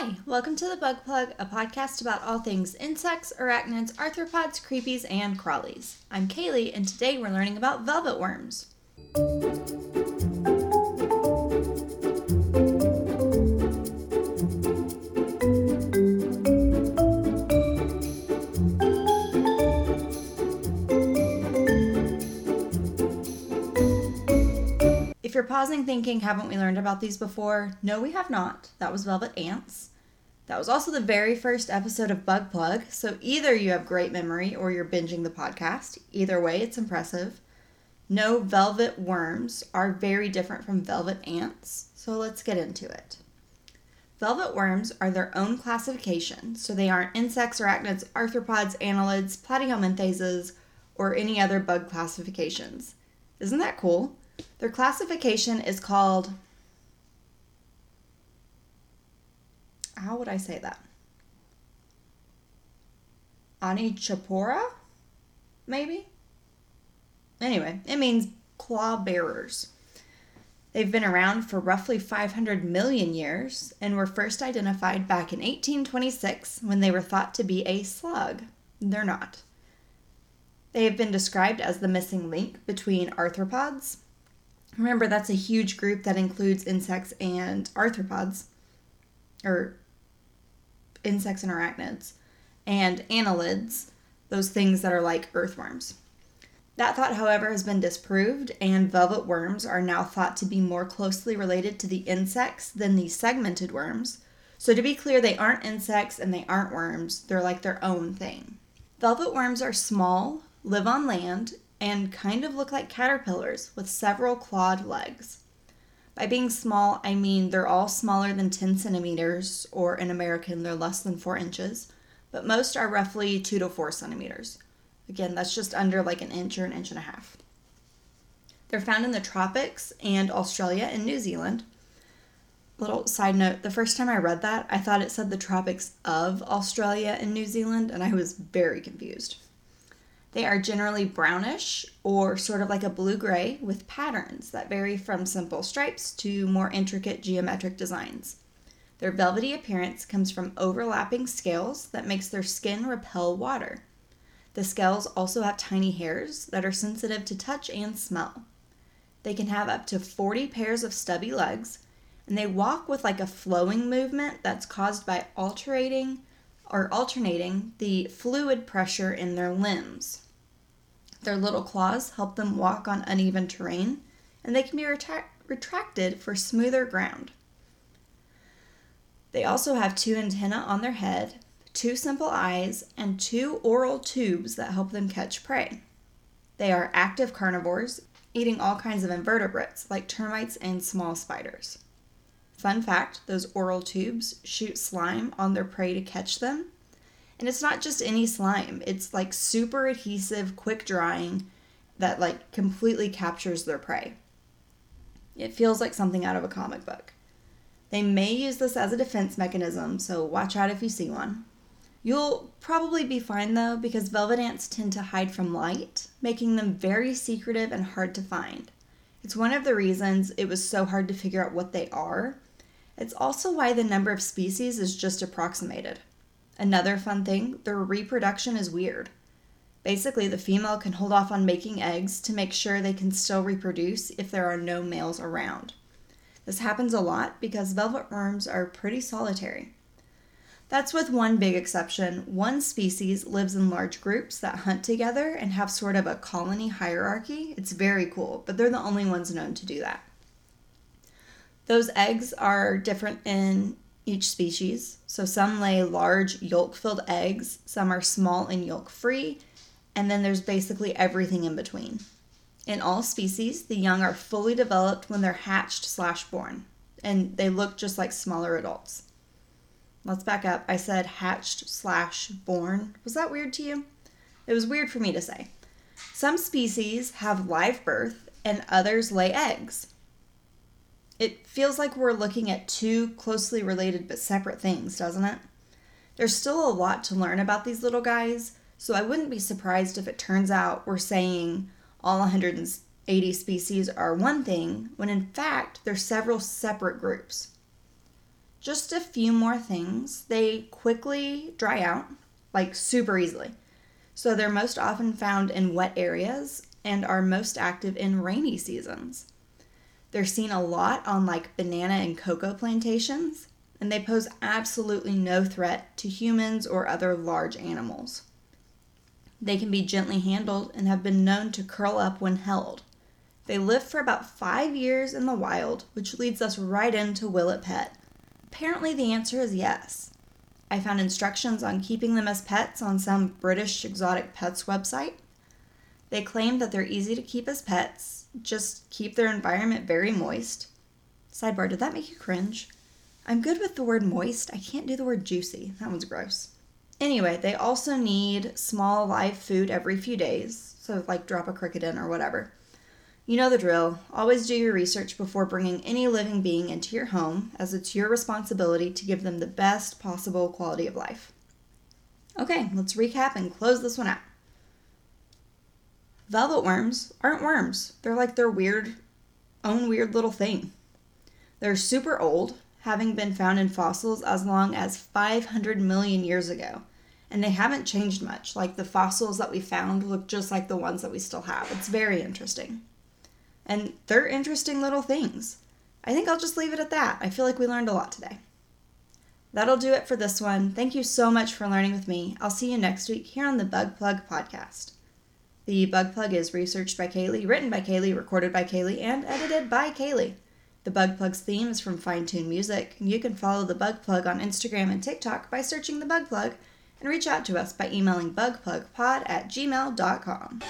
Hi, welcome to the Bug Plug, a podcast about all things insects, arachnids, arthropods, creepies, and crawlies. I'm Kaylee, and today we're learning about velvet worms. Pausing thinking, haven't we learned about these before? No, we have not. That was velvet ants. That was also the very first episode of Bug Plug, so either you have great memory or you're binging the podcast. Either way, it's impressive. No, velvet worms are very different from velvet ants, so let's get into it. Velvet worms are their own classification, so they aren't insects, arachnids, arthropods, annelids, platyhelminthases, or any other bug classifications. Isn't that cool? Their classification is called. How would I say that? Onychophora? Maybe? Anyway, it means claw bearers. They've been around for roughly 500 million years and were first identified back in 1826 when they were thought to be a slug. They're not. They have been described as the missing link between arthropods, Remember, that's a huge group that includes insects and arthropods, or insects and arachnids, and annelids, those things that are like earthworms. That thought, however, has been disproved, and velvet worms are now thought to be more closely related to the insects than the segmented worms. So, to be clear, they aren't insects and they aren't worms, they're like their own thing. Velvet worms are small, live on land, and kind of look like caterpillars with several clawed legs. By being small, I mean they're all smaller than 10 centimeters, or in American, they're less than 4 inches, but most are roughly 2 to 4 centimeters. Again, that's just under like an inch or an inch and a half. They're found in the tropics and Australia and New Zealand. Little side note the first time I read that, I thought it said the tropics of Australia and New Zealand, and I was very confused. They are generally brownish or sort of like a blue gray with patterns that vary from simple stripes to more intricate geometric designs. Their velvety appearance comes from overlapping scales that makes their skin repel water. The scales also have tiny hairs that are sensitive to touch and smell. They can have up to 40 pairs of stubby legs, and they walk with like a flowing movement that's caused by alternating or alternating the fluid pressure in their limbs. Their little claws help them walk on uneven terrain, and they can be retracted for smoother ground. They also have two antennae on their head, two simple eyes, and two oral tubes that help them catch prey. They are active carnivores, eating all kinds of invertebrates like termites and small spiders. Fun fact those oral tubes shoot slime on their prey to catch them. And it's not just any slime, it's like super adhesive, quick drying that like completely captures their prey. It feels like something out of a comic book. They may use this as a defense mechanism, so watch out if you see one. You'll probably be fine though, because velvet ants tend to hide from light, making them very secretive and hard to find. It's one of the reasons it was so hard to figure out what they are it's also why the number of species is just approximated. Another fun thing, their reproduction is weird. Basically, the female can hold off on making eggs to make sure they can still reproduce if there are no males around. This happens a lot because velvet worms are pretty solitary. That's with one big exception. One species lives in large groups that hunt together and have sort of a colony hierarchy. It's very cool, but they're the only ones known to do that. Those eggs are different in each species. So some lay large yolk filled eggs, some are small and yolk free, and then there's basically everything in between. In all species, the young are fully developed when they're hatched slash born, and they look just like smaller adults. Let's back up. I said hatched slash born. Was that weird to you? It was weird for me to say. Some species have live birth and others lay eggs. It feels like we're looking at two closely related but separate things, doesn't it? There's still a lot to learn about these little guys, so I wouldn't be surprised if it turns out we're saying all 180 species are one thing when in fact they're several separate groups. just a few more things. They quickly dry out, like super easily. So they're most often found in wet areas and are most active in rainy seasons. They're seen a lot on like banana and cocoa plantations, and they pose absolutely no threat to humans or other large animals. They can be gently handled and have been known to curl up when held. They live for about five years in the wild, which leads us right into will it pet? Apparently, the answer is yes. I found instructions on keeping them as pets on some British exotic pets website. They claim that they're easy to keep as pets, just keep their environment very moist. Sidebar, did that make you cringe? I'm good with the word moist. I can't do the word juicy. That one's gross. Anyway, they also need small live food every few days, so like drop a cricket in or whatever. You know the drill. Always do your research before bringing any living being into your home, as it's your responsibility to give them the best possible quality of life. Okay, let's recap and close this one out. Velvet worms aren't worms, they're like their weird, own weird little thing. They're super old, having been found in fossils as long as 500 million years ago. And they haven't changed much. Like the fossils that we found look just like the ones that we still have. It's very interesting. And they're interesting little things. I think I'll just leave it at that. I feel like we learned a lot today. That'll do it for this one. Thank you so much for learning with me. I'll see you next week here on the Bug Plug podcast. The Bug Plug is researched by Kaylee, written by Kaylee, recorded by Kaylee, and edited by Kaylee. The Bug Plug's theme is from Fine Tune Music. You can follow the Bug Plug on Instagram and TikTok by searching the Bug Plug and reach out to us by emailing bugplugpod at gmail.com.